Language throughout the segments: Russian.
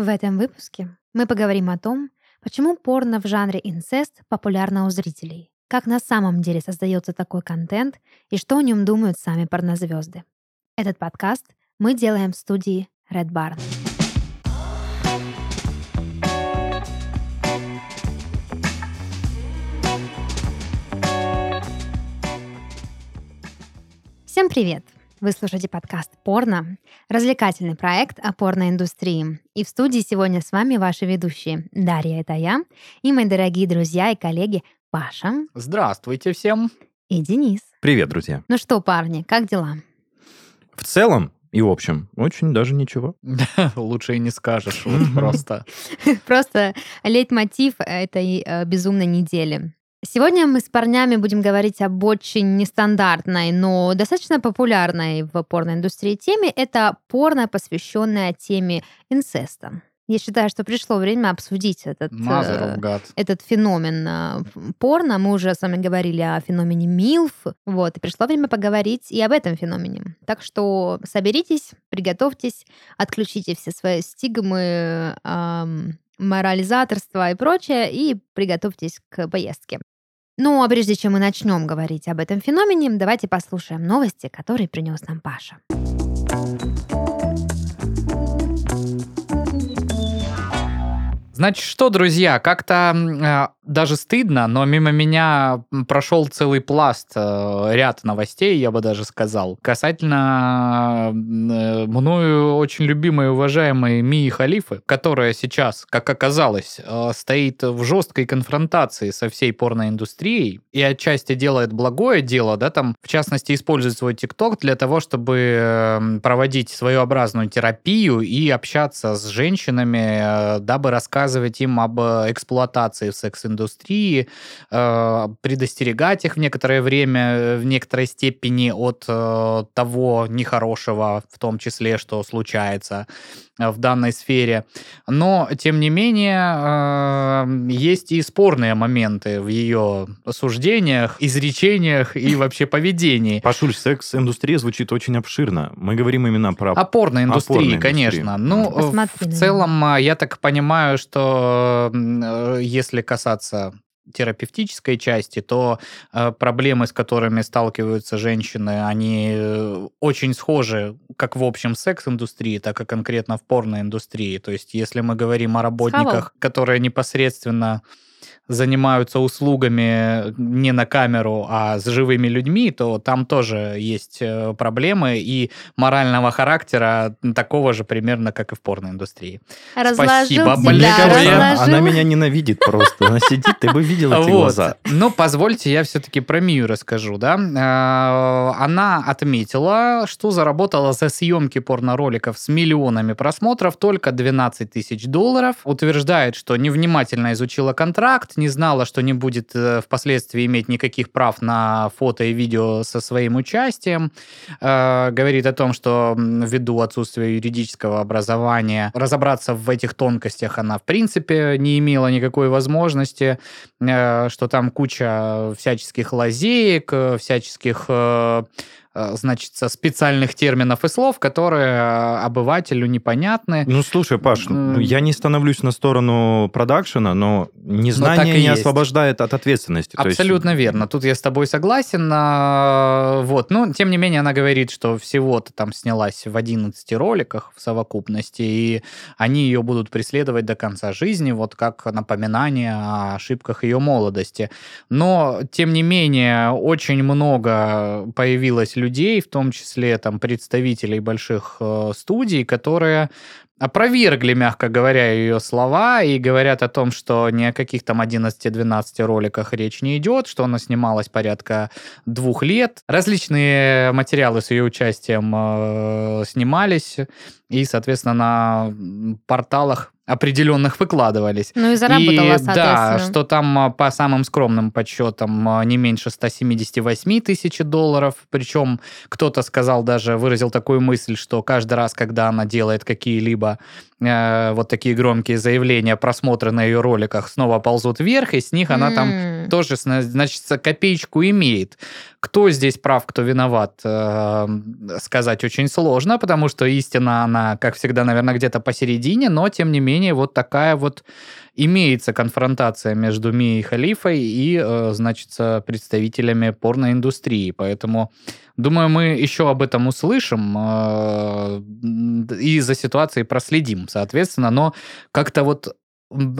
В этом выпуске мы поговорим о том, почему порно в жанре инцест популярно у зрителей, как на самом деле создается такой контент и что о нем думают сами порнозвезды. Этот подкаст мы делаем в студии Red Barn. Всем привет! Вы слушаете подкаст «Порно» — развлекательный проект о порноиндустрии. И в студии сегодня с вами ваши ведущие Дарья, это я, и мои дорогие друзья и коллеги Паша. Здравствуйте всем. И Денис. Привет, друзья. Ну что, парни, как дела? В целом и в общем, очень даже ничего. Лучше и не скажешь, вот просто. Просто лейтмотив этой э, безумной недели. Сегодня мы с парнями будем говорить об очень нестандартной, но достаточно популярной в порноиндустрии теме. Это порно, посвященное теме инцеста. Я считаю, что пришло время обсудить этот, э, этот феномен э, порно. Мы уже с вами говорили о феномене МИЛФ. Вот, и пришло время поговорить и об этом феномене. Так что соберитесь, приготовьтесь, отключите все свои стигмы, эм, морализаторство и прочее, и приготовьтесь к поездке. Ну, а прежде чем мы начнем говорить об этом феномене, давайте послушаем новости, которые принес нам Паша. Значит что, друзья, как-то э, даже стыдно, но мимо меня прошел целый пласт, э, ряд новостей, я бы даже сказал, касательно э, мною очень любимой и уважаемой Мии Халифы, которая сейчас, как оказалось, э, стоит в жесткой конфронтации со всей порноиндустрией и отчасти делает благое дело, да, там, в частности, использует свой ТикТок для того, чтобы проводить своеобразную терапию и общаться с женщинами, дабы рассказывать им об эксплуатации в секс-индустрии, э, предостерегать их в некоторое время, э, в некоторой степени от того нехорошего, в том числе, что случается в данной сфере. Но, тем не менее, есть и спорные моменты в ее суждениях, изречениях и вообще поведении. Пашуль, секс-индустрия звучит очень обширно. Мы говорим именно про... Опорной индустрии, конечно. Ну, Посмотри, в целом, я так понимаю, что э, если касаться терапевтической части, то э, проблемы, с которыми сталкиваются женщины, они э, очень схожи как в общем секс-индустрии, так и конкретно в порноиндустрии. То есть, если мы говорим о работниках, которые непосредственно занимаются услугами не на камеру, а с живыми людьми, то там тоже есть э, проблемы и морального характера такого же примерно, как и в порноиндустрии. Разложу Спасибо большое. Она, она меня ненавидит просто. Она сидит, ты бы видела эти глаза. Ну, позвольте, я все-таки про Мию расскажу, да. Э, она отметила, что заработала за съемки порнороликов с миллионами просмотров только 12 тысяч долларов. Утверждает, что невнимательно изучила контракт, не знала, что не будет э, впоследствии иметь никаких прав на фото и видео со своим участием. Э, говорит о том, что ввиду отсутствия юридического образования разобраться в этих тонкостях она в принципе не имела никакой возможности, э, что там куча всяческих лазеек, всяческих значит, специальных терминов и слов, которые э, обывателю непонятны. Ну, слушай, Паш, mm. я не становлюсь на сторону продакшена, но незнание но не есть. освобождает от ответственности. Абсолютно есть... верно. Тут я с тобой согласен. А, вот. Но, тем не менее, она говорит, что всего-то там снялась в 11 роликах в совокупности, и они ее будут преследовать до конца жизни, вот как напоминание о ошибках ее молодости. Но, тем не менее, очень много появилось людей, в том числе там представителей больших э, студий, которые опровергли, мягко говоря, ее слова и говорят о том, что ни о каких там 11-12 роликах речь не идет, что она снималась порядка двух лет. Различные материалы с ее участием э, снимались и, соответственно, на порталах определенных выкладывались. Ну и заработала, и, Да, что там а, по самым скромным подсчетам а, не меньше 178 тысяч долларов. Причем кто-то сказал даже, выразил такую мысль, что каждый раз, когда она делает какие-либо э, вот такие громкие заявления, просмотры на ее роликах снова ползут вверх, и с них она mm. там тоже, значит, копеечку имеет. Кто здесь прав, кто виноват, э, сказать очень сложно, потому что истина, она, как всегда, наверное, где-то посередине, но, тем не менее, вот такая вот имеется конфронтация между Мией Халифой и, э, значит, представителями порноиндустрии. Поэтому, думаю, мы еще об этом услышим э, и за ситуацией проследим, соответственно. Но как-то вот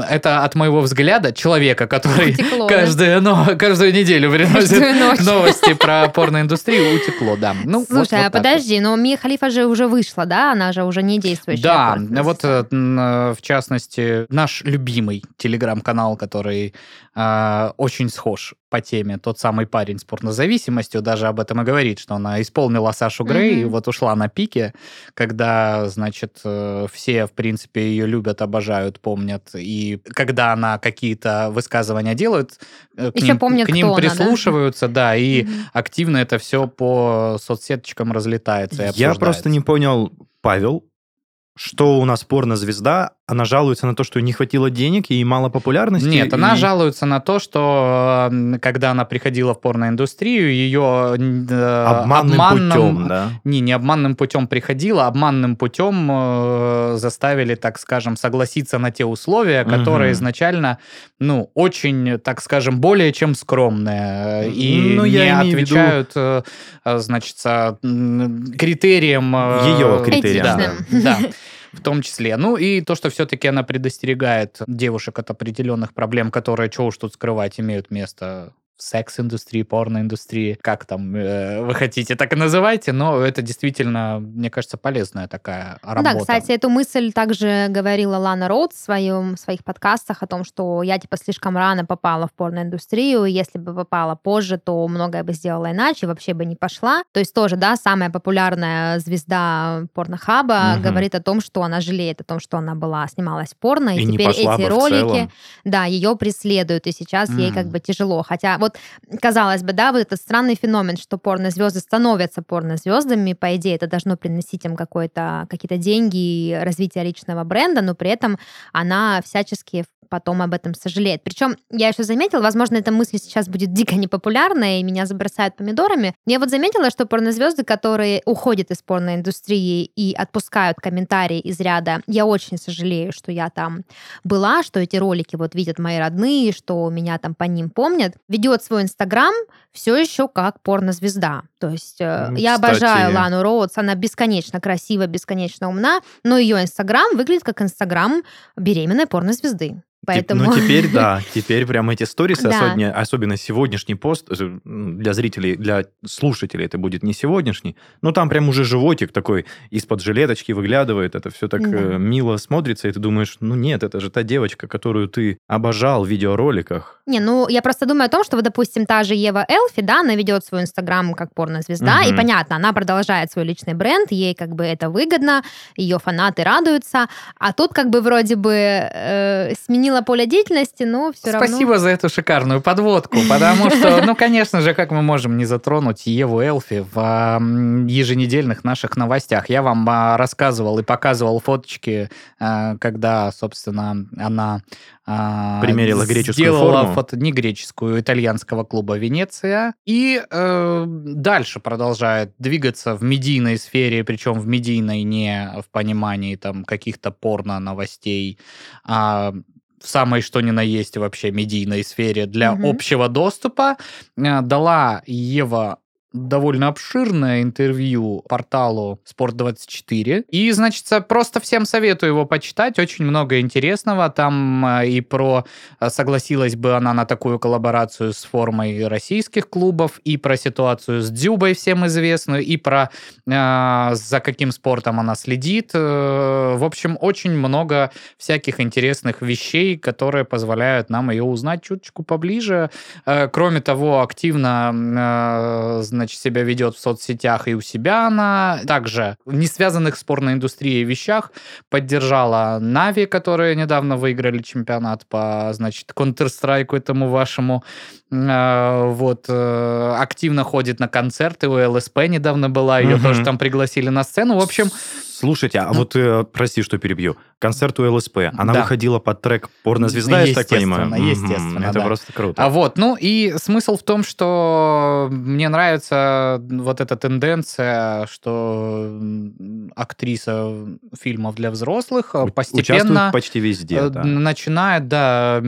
это от моего взгляда человека, который утекло, каждую, да? но, каждую неделю приносит новости про порноиндустрию, утекло, да. Ну, Слушай, вот, вот а подожди, вот. но Мия Халифа же уже вышла, да? Она же уже не действующая. Да, вот э, в частности наш любимый телеграм-канал, который э, очень схож по теме, тот самый парень с порнозависимостью даже об этом и говорит, что она исполнила Сашу Грей mm-hmm. и вот ушла на пике, когда, значит, э, все, в принципе, ее любят, обожают, помнят, и когда она какие-то высказывания делает, э, к Еще ним, помнят, к ним прислушиваются, она, да? да, и mm-hmm. активно это все по соцсеточкам разлетается и Я просто не понял, Павел, что у нас порнозвезда, она жалуется на то, что не хватило денег и мало популярности? Нет, и... она жалуется на то, что когда она приходила в порноиндустрию, ее э, обманным, обманным путем, да? Не, не обманным путем приходила, обманным путем э, заставили, так скажем, согласиться на те условия, которые угу. изначально, ну, очень, так скажем, более чем скромные э, и ну, не отвечают, виду... Э, значит, критериям... Ее критериям. Да, да в том числе. Ну и то, что все-таки она предостерегает девушек от определенных проблем, которые, что уж тут скрывать, имеют место секс-индустрии, порно-индустрии, как там э, вы хотите, так и называйте, но это действительно, мне кажется, полезная такая работа. Да, кстати, эту мысль также говорила Лана Роуд в, своем, в своих подкастах о том, что я типа слишком рано попала в порно-индустрию, если бы попала позже, то многое бы сделала иначе, вообще бы не пошла. То есть тоже, да, самая популярная звезда порнохаба угу. говорит о том, что она жалеет о том, что она была, снималась в порно, и, и теперь эти ролики, да, ее преследуют, и сейчас mm. ей как бы тяжело. Хотя вот вот, казалось бы, да, вот этот странный феномен, что порнозвезды становятся порнозвездами, по идее, это должно приносить им какие-то деньги и развитие личного бренда, но при этом она всячески потом об этом сожалеет. Причем я еще заметила, возможно, эта мысль сейчас будет дико непопулярная, и меня забросают помидорами. Я вот заметила, что порнозвезды, которые уходят из порноиндустрии и отпускают комментарии из ряда «Я очень сожалею, что я там была, что эти ролики вот видят мои родные, что меня там по ним помнят», ведет свой Инстаграм все еще как порнозвезда. То есть ну, я кстати... обожаю Лану Роудс, она бесконечно красива, бесконечно умна, но ее Инстаграм выглядит как Инстаграм беременной порнозвезды. Поэтому... Ну, теперь, да, теперь прям эти сторисы, да. особенно, особенно сегодняшний пост, э, для зрителей, для слушателей это будет не сегодняшний, но там прям уже животик такой из-под жилеточки выглядывает, это все так да. Э, мило смотрится, и ты думаешь, ну нет, это же та девочка, которую ты обожал в видеороликах. Не, ну я просто думаю о том, что, вот, допустим, та же Ева Элфи, да, она ведет свой инстаграм как порнозвезда, угу. и понятно, она продолжает свой личный бренд, ей как бы это выгодно, ее фанаты радуются, а тут как бы вроде бы э, сменила поле деятельности, но все равно... Спасибо за эту шикарную подводку, потому что, ну, конечно же, как мы можем не затронуть Еву Элфи в еженедельных наших новостях. Я вам а, рассказывал и показывал фоточки, а, когда, собственно, она а, примерила греческую сделала форму. фото не греческую итальянского клуба Венеция и э, дальше продолжает двигаться в медийной сфере, причем в медийной не в понимании там каких-то порно новостей, а в самой что ни на есть вообще медийной сфере для угу. общего доступа, э, дала Ева довольно обширное интервью порталу Спорт24. И, значит, просто всем советую его почитать. Очень много интересного. Там э, и про э, согласилась бы она на такую коллаборацию с формой российских клубов, и про ситуацию с Дзюбой всем известную, и про э, за каким спортом она следит. Э, в общем, очень много всяких интересных вещей, которые позволяют нам ее узнать чуточку поближе. Э, кроме того, активно э, значит, себя ведет в соцсетях и у себя она. Также не связанных с порноиндустрией вещах поддержала Нави, которые недавно выиграли чемпионат по, значит, Counter-Strike этому вашему. Э, вот. Э, активно ходит на концерты. У ЛСП недавно была, ее Мгм. тоже там пригласили на сцену. В общем, Слушайте, а Ну. вот, э, прости, что перебью. Концерт у ЛСП, она Да. выходила под трек «Порнозвезда», я так понимаю? Естественно, Это да. просто круто. А вот, ну и смысл в том, что мне нравится вот эта тенденция, что актриса фильмов для взрослых э, постепенно Участвует почти везде, э, да. начинает, да,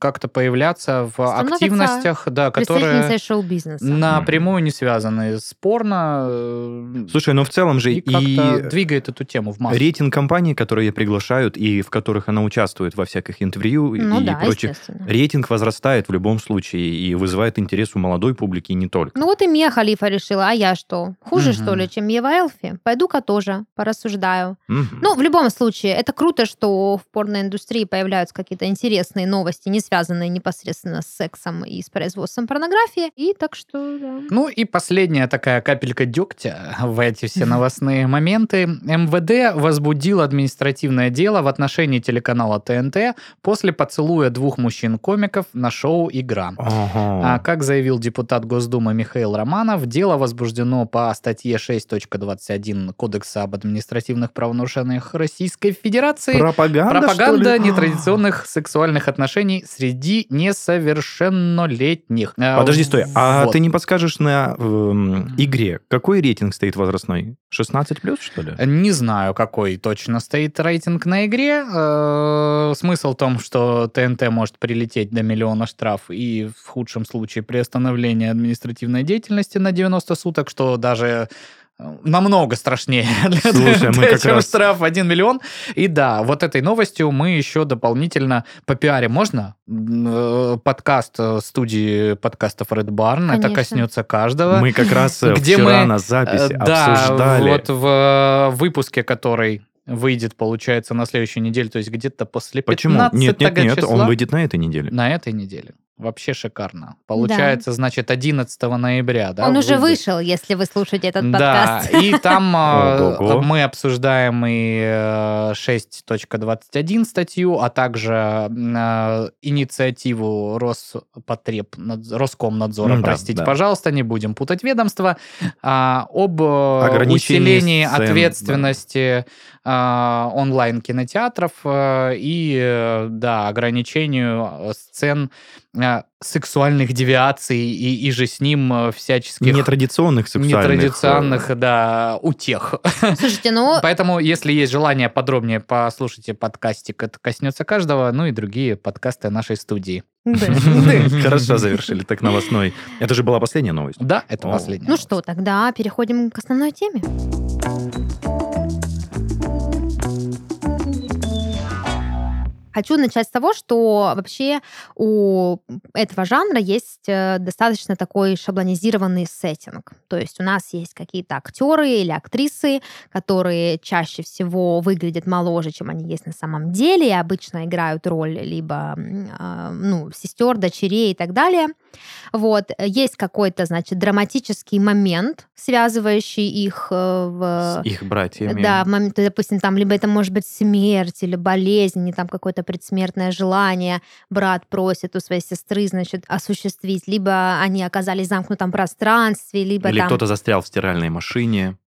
как-то появляться в Становится активностях, да, которые шоу-бизнеса. напрямую не связаны с порно. э, Слушай, ну в целом же и и, двигает эту тему в массу. рейтинг компаний, которые приглашают и в которых она участвует во всяких интервью Ну и да, прочих, рейтинг возрастает в любом случае и вызывает интерес у молодой публики и не только. Ну вот и Мия Халифа решила, а я что? Хуже, Мгм. что ли, чем Ева Элфи? Пойду-ка тоже порассуждаю. Мгм. Ну, в любом случае, это круто, что в порноиндустрии появляются какие-то интересные новости, не связанные непосредственно с сексом и с производством порнографии. И так что, да. Ну и последняя такая капелька дегтя в эти все новостные моменты. МВД возбудил административное дело в отношении телеканала ТНТ после поцелуя двух мужчин-комиков на шоу «Игра». Ага. А, как заявил депутат Госдумы Михаил Романов, дело возбуждено по статье 6.21 Кодекса об административных правонарушениях Российской Федерации. Пропаганда, Пропаганда нетрадиционных сексуальных отношений среди несовершеннолетних. А, Подожди, стой. А вот. ты не подскажешь на эм, игре, какой рейтинг стоит возрастной? 16 плюс, что ли? Не знаю, какой точно стоит рейтинг на игре. Э, Смысл в том, что ТНТ может прилететь до миллиона штраф и в худшем случае приостановление административной деятельности на 90 суток, что даже э, намного страшнее для Слушай, как чем раз- штраф 1 миллион. И да, вот этой новостью мы еще дополнительно по пиаре. Можно? Э, Подкаст э, студии подкастов Red Barn. Это Конечно. коснется каждого. Мы как раз э, Где вчера мы, на записи Да, обсуждали. вот в выпуске, который выйдет, получается, на следующей неделе, то есть где-то после 15 Почему? Нет, нет, нет, числа. он выйдет на этой неделе. На этой неделе. Вообще шикарно. Получается, значит, 11 ноября, да? Он уже выйдет? вышел, если вы слушаете этот Да, подкаст. и там э, Ого-го. мы обсуждаем и э, 6.21 статью, а также э, инициативу Роспотреб, Роскомнадзора, да, простите, да. пожалуйста, не будем путать ведомства, а, об э, усилении ответственности э, онлайн-кинотеатров э, и, э, да, ограничению э, сцен э, сексуальных девиаций и, и же с ним э, всяческих Нетрадиционных сексуальных. э, нетрадиционных, да, утех. Слушайте, ну, Поэтому, если есть желание подробнее послушайте подкастик, это коснется каждого, ну и другие подкасты нашей студии. э, Хорошо завершили, так новостной. Это же была последняя новость. Да, это О. последнее. Ну что, тогда переходим к основной теме. Хочу начать с того, что вообще у этого жанра есть э, достаточно такой шаблонизированный сеттинг. То есть у нас есть какие-то актеры или актрисы, которые чаще всего выглядят моложе, чем они есть на самом деле, и обычно играют роль либо а, ну, сестер, дочерей и так далее. Вот. Есть какой-то, значит, драматический момент, связывающий их э, в... С их братьями. Да, в момент, допустим, там либо это может быть смерть или болезнь, или там какое-то предсмертное желание, брат просит у своей сестры, значит, осуществить, либо они оказались в замкнутом пространстве, либо Или там... кто-то застрял в стиральной машине.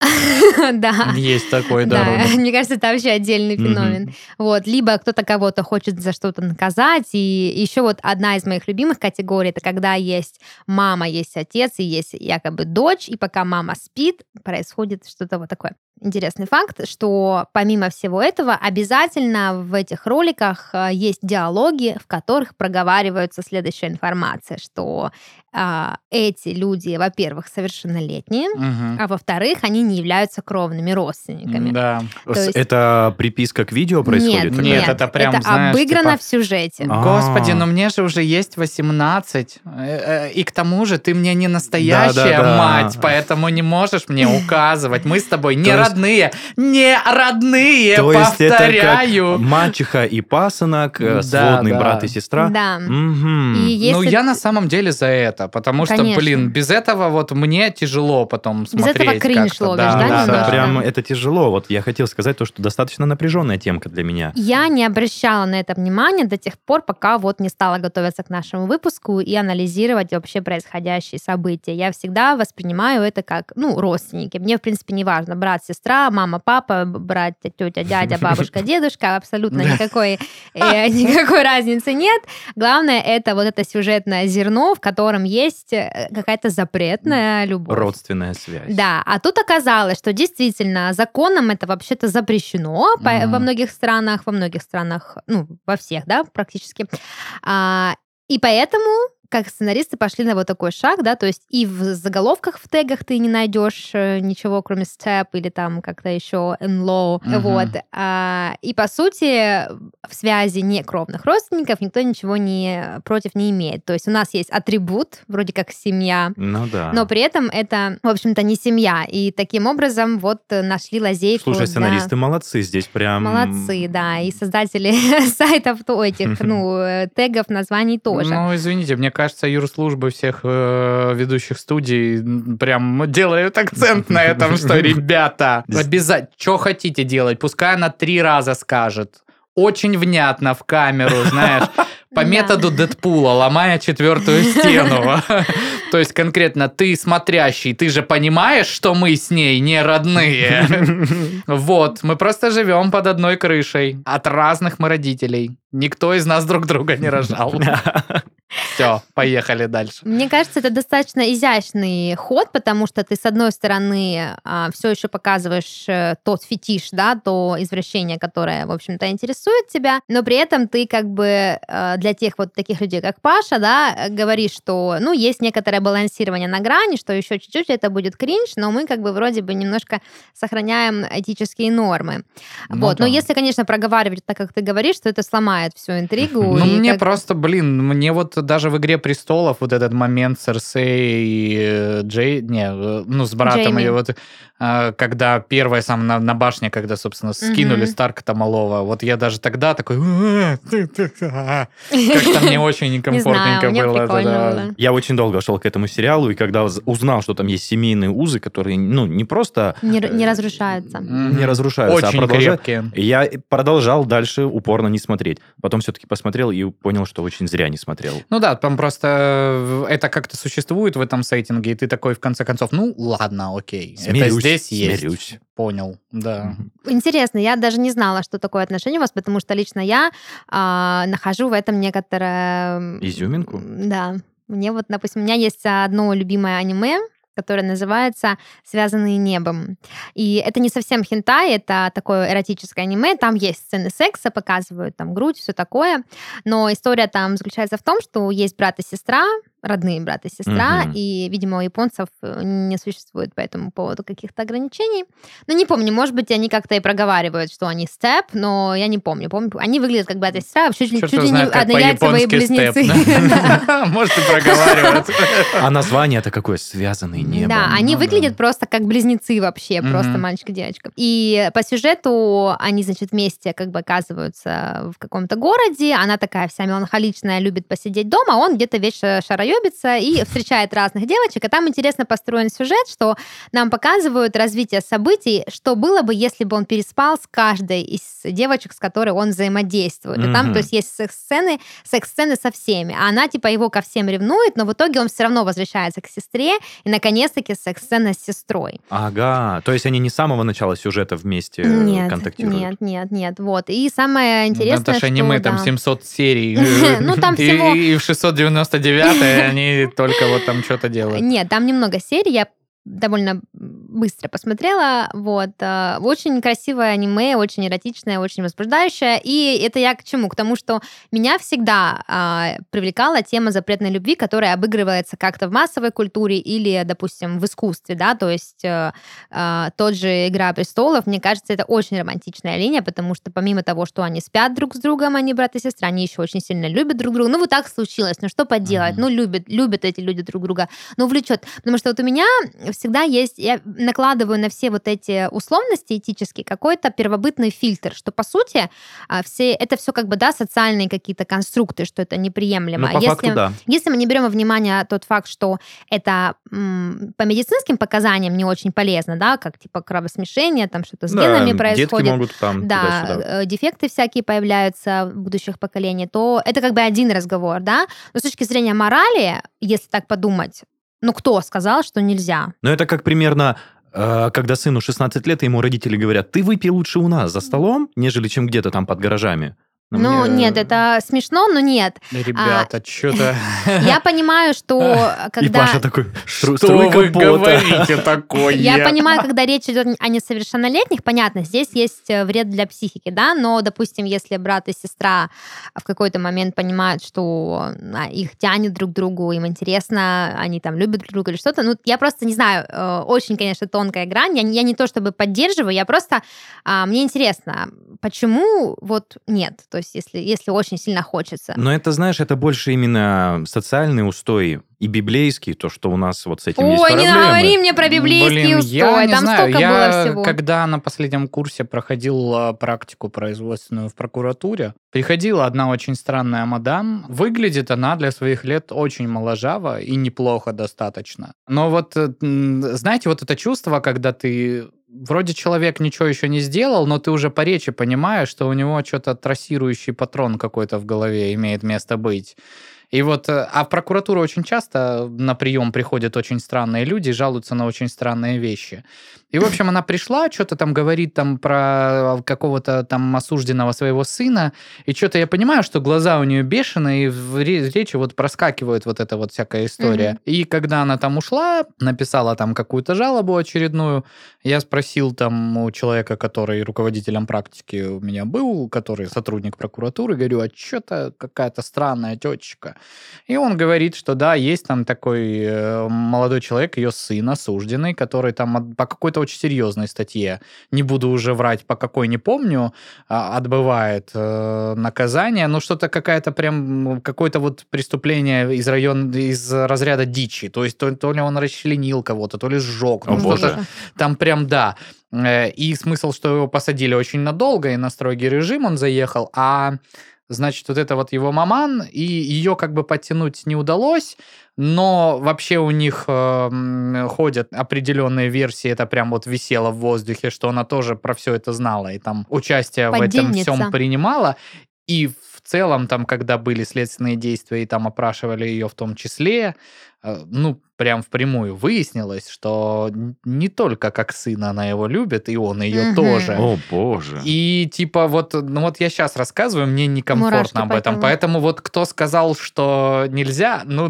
Да. Есть такой, Да, мне кажется, это вообще отдельный феномен. Вот, либо кто-то кого-то хочет за что-то наказать, и еще вот одна из моих любимых категорий это когда есть мама, есть отец и есть якобы дочь, и пока мама спит, происходит что-то вот такое. Интересный факт, что помимо всего этого обязательно в этих роликах э, есть диалоги, в которых проговаривается следующая информация, что а, эти люди, во-первых, совершеннолетние, Мгм. а во-вторых, они не являются кровными родственниками. Да. То есть- Это приписка к видео происходит? Нет, Нет, нет, это прям, это знаешь, обыграно типа- в сюжете. А. Господи, но мне же уже есть 18. э, э, И к тому же ты мне не настоящая Да-да-да. мать, поэтому не можешь мне указывать. Мы с тобой не То есть- родные. Не родные, То есть это как повторяю. мачеха и пасынок, э, Да, сводный да. брат и сестра? Да. Мгм. И если... Ну, я на самом деле за это. Это, потому что, Конечно. блин, без этого вот мне тяжело потом Без смотреть. этого кринж ловишь, да, да, да, прям это тяжело. Вот я хотел сказать то, что достаточно напряженная темка для меня. Я не обращала на это внимания до тех пор, пока вот не стала готовиться к нашему выпуску и анализировать вообще происходящие события. Я всегда воспринимаю это как, ну, родственники. Мне, в принципе, не важно, брат, сестра, мама, папа, брат, тетя, дядя, бабушка, дедушка, абсолютно никакой, э, никакой разницы нет. Главное, это вот это сюжетное зерно, в котором есть э, какая-то запретная любовь. Родственная связь. Да, а тут оказалось, что действительно законом это вообще-то запрещено Мгм. во многих странах, во многих странах, ну, во всех, да, практически. А, и поэтому как сценаристы пошли на вот такой шаг, да, то есть и в заголовках в тегах ты не найдешь э, ничего, кроме step или там как-то еще in-law, Мгм. вот. А, и по сути в связи некровных родственников никто ничего не против не имеет. То есть у нас есть атрибут, вроде как семья, Ну да. но при этом это, в общем-то, не семья. И таким образом вот нашли лазейку. Слушай, для- сценаристы молодцы, здесь прям... Молодцы, да. И создатели сайтов то этих, ну, э, тегов, названий тоже. Ну, извините, мне кажется, юрслужбы всех э, ведущих студий прям делают акцент на этом, что, ребята, обязательно, что хотите делать, пускай она три раза скажет. Очень внятно в камеру, знаешь, по методу Дэдпула, ломая четвертую стену. То есть конкретно ты смотрящий, ты же понимаешь, что мы с ней не родные. Вот, мы просто живем под одной крышей. От разных мы родителей. Никто из нас друг друга не рожал. Все, поехали дальше. Мне кажется, это достаточно изящный ход, потому что ты, с одной стороны, все еще показываешь э, тот фетиш, да, то извращение, которое, в общем-то, интересует тебя, но при этом ты как бы э, для тех вот таких людей, как Паша, да, говоришь, что, ну, есть некоторое балансирование на грани, что еще чуть-чуть это будет кринж, но мы как бы вроде бы немножко сохраняем этические нормы. Ну вот, но да. если, конечно, проговаривать так, как ты говоришь, то это сломает всю интригу. Ну, мне как- просто, блин, мне вот даже в «Игре престолов» вот этот момент Серсей и э, Джей, не, э, ну, с братом, Джейми. и вот когда первая сам на, на башне, когда, собственно, скинули Мгм. Старка Малого, вот я даже тогда такой, «А, а». как-то мне очень Не некомфортненько знаю, было. да. Я очень долго шел к этому сериалу, и когда уз- узнал, что там есть семейные узы, которые, ну, не просто... Не, э, разрушаются. Не разрушаются, Очень а продолжают. крепкие. Я продолжал дальше упорно не смотреть. Потом все-таки посмотрел и понял, что очень зря не смотрел. Ну да, там просто э, это как-то существует в этом сеттинге, и ты такой в конце концов, ну ладно, окей, Смирюсь, здесь есть. смирюсь. Понял, да. Интересно, я даже не знала, что такое отношение у вас, потому что лично я а, нахожу в этом некоторое... Изюминку? Да. Мне вот, допустим, у меня есть одно любимое аниме, которое называется «Связанные небом». И это не совсем хентай, это такое эротическое аниме. Там есть сцены секса, показывают там грудь, все такое. Но история там заключается в том, что есть брат и сестра, родные брат и сестра, Мгм. и, видимо, у японцев э, не существует по этому поводу каких-то ограничений. Ну, не помню, может быть, они как-то и проговаривают, что они степ, но я не помню. помню они выглядят как брат и сестра, чуть, Черт чуть его ли не однояйцевые близнецы. Может, и проговаривают. А название-то какое? Связанный небом. Да, они Ну выглядят просто как близнецы вообще, просто мальчик и девочка. И по сюжету они, значит, вместе как бы оказываются в каком-то городе. Она такая вся меланхоличная, любит посидеть дома, а он где-то вечно шароебится и встречает разных девочек. И там интересно построен сюжет, что нам показывают развитие событий, что было бы, если бы он переспал с каждой из девочек, с которой он взаимодействует. И там, то есть, есть секс-сцены, секс-сцены со всеми. А она, типа, его ко всем ревнует, но в итоге он все равно возвращается к сестре, и, наконец-таки, секс-сцена с сестрой. Ага, то есть они не с самого начала сюжета вместе э, Нет, контактируют? нет, нет, нет. Вот. И самое интересное, ж что... аниме, там да. 700 серий. Ну, там всего- И в 699 они только вот там что-то делают. Нет, там немного серий, я довольно быстро посмотрела. Вот. э, Очень красивое аниме, очень эротичное, очень возбуждающее. И это я к чему? К тому, что меня всегда а, привлекала тема запретной любви, которая обыгрывается как-то в массовой культуре или, допустим, в искусстве, да, то есть э, э, тот же «Игра престолов», мне кажется, это очень романтичная линия, потому что помимо того, что они спят друг с другом, они брат и сестра, они еще очень сильно любят друг друга. Ну, вот так случилось, ну что поделать? Мгм. Ну, любят, любят эти люди друг друга, ну, влечет. Потому что вот у меня всегда есть, я накладываю на все вот эти условности этические какой-то первобытный фильтр, что по сути а, все, это все как бы, да, социальные какие-то конструкты, что это неприемлемо. Ну, по если, факту, да. если мы не берем во внимание тот факт, что это м, по медицинским показаниям не очень полезно, да, как типа кровосмешение, там что-то с Да, генами Детки происходит, могут там да, туда-сюда. э, дефекты всякие появляются в будущих поколениях, то это как бы один разговор, да. Но с точки зрения морали, если так подумать, ну кто сказал, что нельзя? Но это как примерно, э, когда сыну 16 лет, и ему родители говорят, ты выпей лучше у нас за столом, нежели чем где-то там под гаражами. Но Ну, мне- нет, это смешно, но нет. Ребята, что-то... Я понимаю, что И когда... Паша такой, «Стру- Что вы пота». говорите такое? Я понимаю, когда речь идет о несовершеннолетних, понятно, здесь есть э, вред для психики, да, но, допустим, если брат и сестра в какой-то момент понимают, что а, их тянет друг к другу, им интересно, они там любят друг друга или что-то, ну, я просто не знаю, э, очень, конечно, тонкая грань, я, не- я не то чтобы поддерживаю, я просто, а, мне интересно, почему вот нет, то есть если, если очень сильно хочется. Но это, знаешь, это больше именно социальный устой и библейский, то, что у нас вот с этим есть Ой, не проблемы. говори мне про библейский Блин, устой, я не там знаю, столько я было всего. когда на последнем курсе проходил а, практику производственную в прокуратуре, приходила одна очень странная мадам. Выглядит она для своих лет очень моложаво и неплохо достаточно. Но вот, э, знаете, вот это чувство, когда ты вроде человек ничего еще не сделал, но ты уже по речи понимаешь, что у него что-то трассирующий патрон какой-то в голове имеет место быть. И вот, э, а в прокуратуру очень часто на прием приходят очень странные люди жалуются на очень странные вещи. И, в общем, она пришла, что-то там говорит там про какого-то там осужденного своего сына, и что-то я понимаю, что глаза у нее бешеные, и в ре- речи вот проскакивает вот эта вот всякая история. Мгм. И когда она там ушла, написала там какую-то жалобу очередную, я спросил там у человека, который руководителем практики у меня был, который сотрудник прокуратуры, говорю, а что-то какая-то странная тетечка. И он говорит, что да, есть там такой э, молодой человек, ее сын осужденный, который там по какой-то очень серьезной статье, не буду уже врать, по какой не помню, а, отбывает э, наказание, но что-то какая-то прям, какое-то вот преступление из района, из разряда дичи, то есть то, то ли он расчленил кого-то, то ли сжег, ну, что-то там прям да. Э, И смысл, что его посадили очень надолго, и на строгий режим он заехал, а значит, вот это вот его маман, и ее как бы подтянуть не удалось, но вообще у них э, ходят определенные версии, это прям вот висело в воздухе, что она тоже про все это знала, и там участие в этом всем принимала, и в целом там, когда были следственные действия, и там опрашивали ее в том числе, ну, прям впрямую выяснилось, что не только как сына она его любит, и он ее Мгм. тоже. О, боже. И типа вот, ну вот я сейчас рассказываю, мне Мурашки некомфортно об по этом. телу. Поэтому вот кто сказал, что нельзя, ну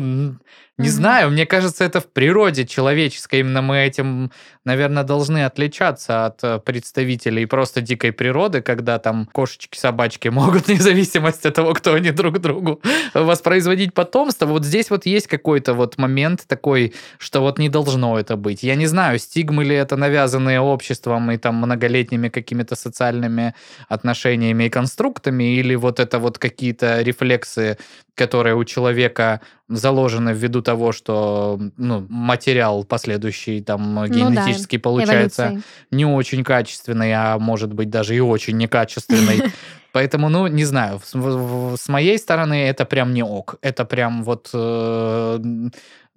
не Мгм. знаю, мне кажется, это в природе человеческой. Именно мы этим, наверное, должны отличаться от э, представителей просто дикой природы, когда там кошечки, собачки могут, вне зависимости от того, кто они друг другу, воспроизводить потомство. Вот здесь вот есть какой-то вот момент такой, что вот не должно это быть. Я не знаю, стигмы ли это навязанные обществом и там многолетними какими-то социальными отношениями и конструктами, или вот это вот какие-то рефлексы, которые у человека заложены ввиду того, что ну, материал последующий там Ну да, генетически получается Эволюцией. не очень качественный, а может быть даже и очень некачественный. Поэтому, ну, не знаю, с, моей стороны это прям не ок. Это прям вот э,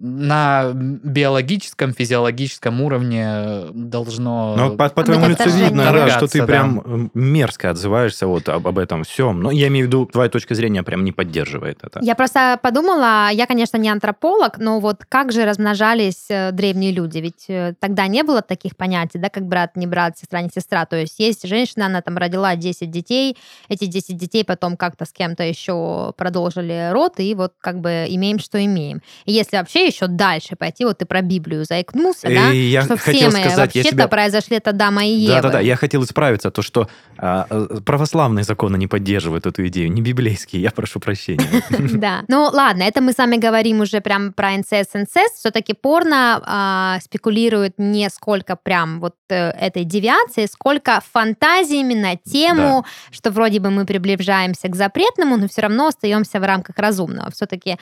на биологическом, физиологическом уровне должно... Но по, по твоему лицу видно, да, что ты да. прям мерзко отзываешься вот об, об этом всем. Но я имею в виду, твоя точка зрения прям не поддерживает это. Я просто подумала, я, конечно, не антрополог, но вот как же размножались э, древние люди? Ведь э, тогда не было таких понятий, да, как брат, не брат, сестра, не сестра. То есть есть женщина, она там родила 10 детей, эти 10 детей потом как-то с кем-то еще продолжили род, и вот как бы имеем, что имеем. И если вообще еще дальше пойти, вот ты про Библию заикнулся, да, И я что хотел все мы сказать, я вообще-то тебя- произошли от Адама и Евы. Да-да-да, я хотел исправиться, то, что а, э, православные законы не поддерживают эту идею, не библейские, я прошу прощения. Да. Ну ладно, это мы с вами говорим уже прям про инцест, инцест. Все-таки порно а, спекулирует не сколько прям вот э, этой девиации, сколько фантазиями на тему, что вроде бы мы приближаемся к запретному, но все равно остаемся в рамках разумного. Все-таки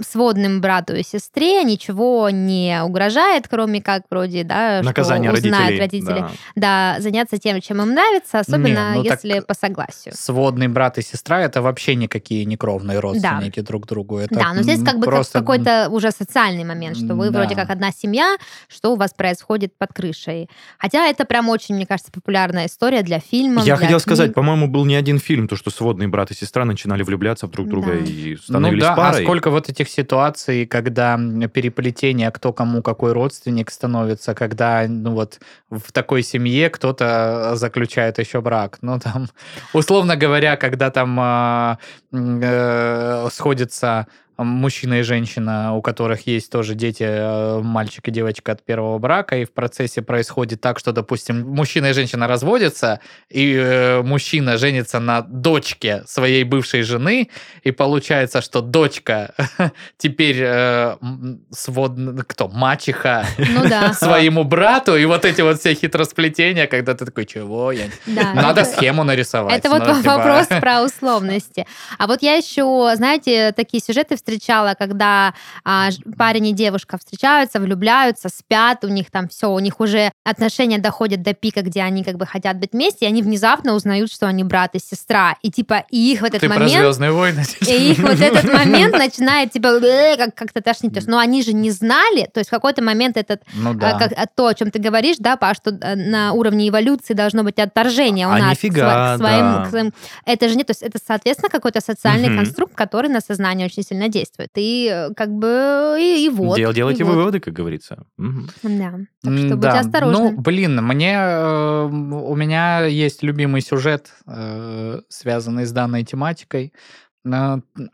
сводным браком брату и сестре ничего не угрожает, кроме как вроде, да, Наказание что узнают родителей, родители. Да. заняться тем, чем им нравится, особенно Не, ну если по согласию. Сводный брат и сестра это вообще никакие не кровные родственники друг другу. Это да, но здесь как бы как просто какой-то уже социальный момент, что вы Да. вроде как одна семья, что у вас происходит под крышей. Хотя это прям очень, мне кажется, популярная история для фильмов. Я для хотел книг. сказать, по-моему, был не один фильм, то, что сводные брат и сестра начинали влюбляться в друг друга Да. и Ну становились да, а парой. сколько вот этих ситуаций, когда м, переплетение, кто кому какой родственник становится, когда, ну вот, в такой семье кто-то заключает еще брак. Ну там, условно говоря, когда там м, э, сходятся мужчина и женщина, у которых есть тоже дети, э, мальчик и девочка от первого брака, и в процессе происходит так, что, допустим, мужчина и женщина разводятся, и э, мужчина женится на дочке своей бывшей жены, и получается, что дочка теперь э, свод... кто? Мачеха Ну да. своему брату, и вот эти вот все хитросплетения, когда ты такой, чего? Я... да. Надо Это- схему нарисовать. Это вот ну, типа, вопрос про условности. А вот я еще, знаете, такие сюжеты встречала, когда а, парень и девушка встречаются, влюбляются, спят, у них там все, у них уже отношения доходят до пика, где они как бы хотят быть вместе, и они внезапно узнают, что они брат и сестра. И типа, и их в этот Ты про момент... Звездные войны? И их вот этот момент начинает типа «Э», как- как-то тошнить. Но они же не знали, то есть в какой-то момент этот Ну а, да. как, а то, о чем ты говоришь, да, Паш, что э, на уровне эволюции должно быть отторжение у А нас нифига, к, своим, да. к своим- Это же не, то есть это, соответственно, какой-то социальный Мгм. конструкт, который на сознание очень сильно действует. И э, как бы и, и вот. Дел- и делайте вот. выводы, как говорится. Мгм. Да. Так что М, будьте да. осторожны. Ну, блин, мне э, у меня есть любимый сюжет, э, связанный с данной тематикой.